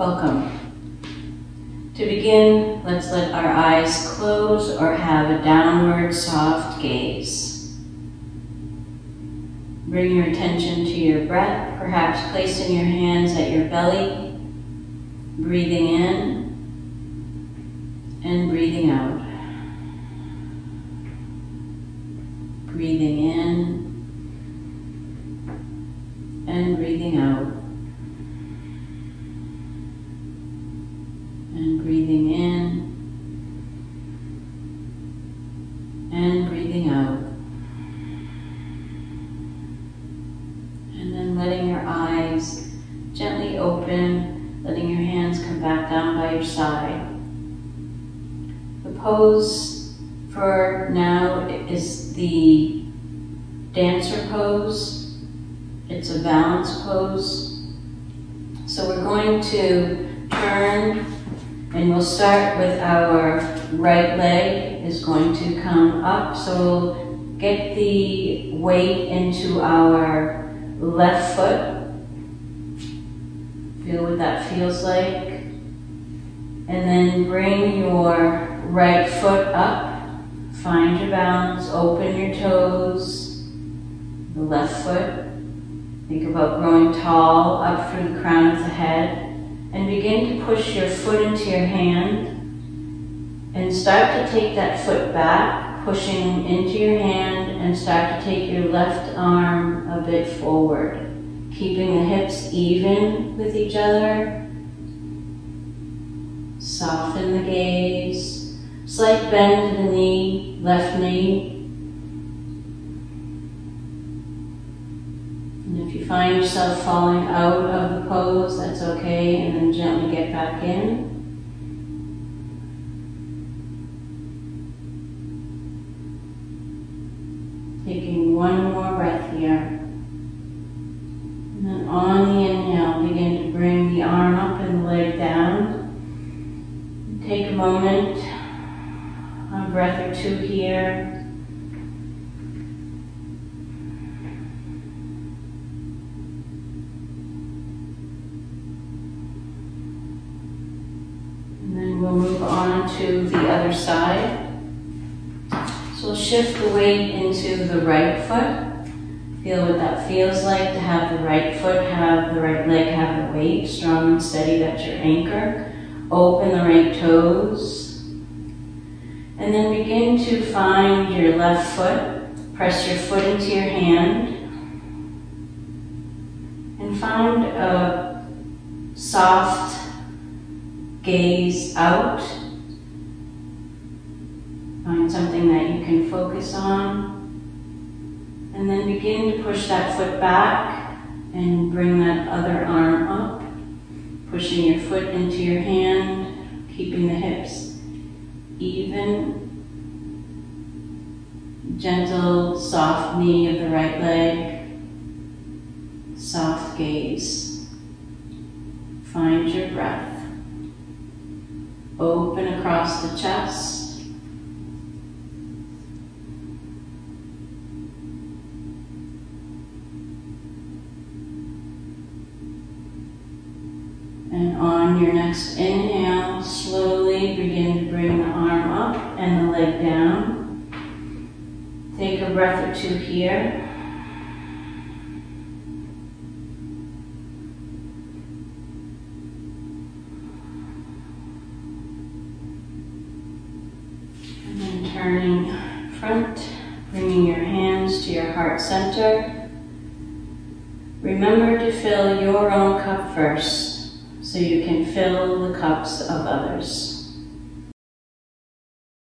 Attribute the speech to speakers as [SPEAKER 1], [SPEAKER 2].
[SPEAKER 1] Welcome. To begin, let's let our eyes close or have a downward soft gaze. Bring your attention to your breath, perhaps placing your hands at your belly, breathing in and breathing out. Breathing in and breathing out. And breathing in and breathing out. And then letting your eyes gently open, letting your hands come back down by your side. The pose for now is the dancer pose. It's a balance pose. So we're going to turn and we'll start with our right leg is going to come up. So we'll get the weight into our left foot. Feel what that feels like. And then bring your right foot up. Find your balance, open your toes, the left foot. Think about growing tall up through the crown of the head. And begin to push your foot into your hand. And start to take that foot back, pushing into your hand, and start to take your left arm a bit forward. Keeping the hips even with each other. Soften the gaze. Slight bend the knee, left knee. Find yourself falling out of the pose, that's okay, and then gently get back in. Taking one more breath here. And then on the inhale, begin to bring the arm up and the leg down. Take a moment, a breath or two here. To the other side. So we'll shift the weight into the right foot. Feel what that feels like to have the right foot, have the right leg, have the weight strong and steady, that's your anchor. Open the right toes. And then begin to find your left foot. Press your foot into your hand. And find a soft gaze out Find something that you can focus on. And then begin to push that foot back and bring that other arm up. Pushing your foot into your hand, keeping the hips even. Gentle, soft knee of the right leg. Soft gaze. Find your breath. Open across the chest. And on your next inhale, slowly begin to bring the arm up and the leg down. Take a breath or two here. And then turning front, bringing your hands to your heart center. Remember to fill your own cup first so you can fill the cups of others.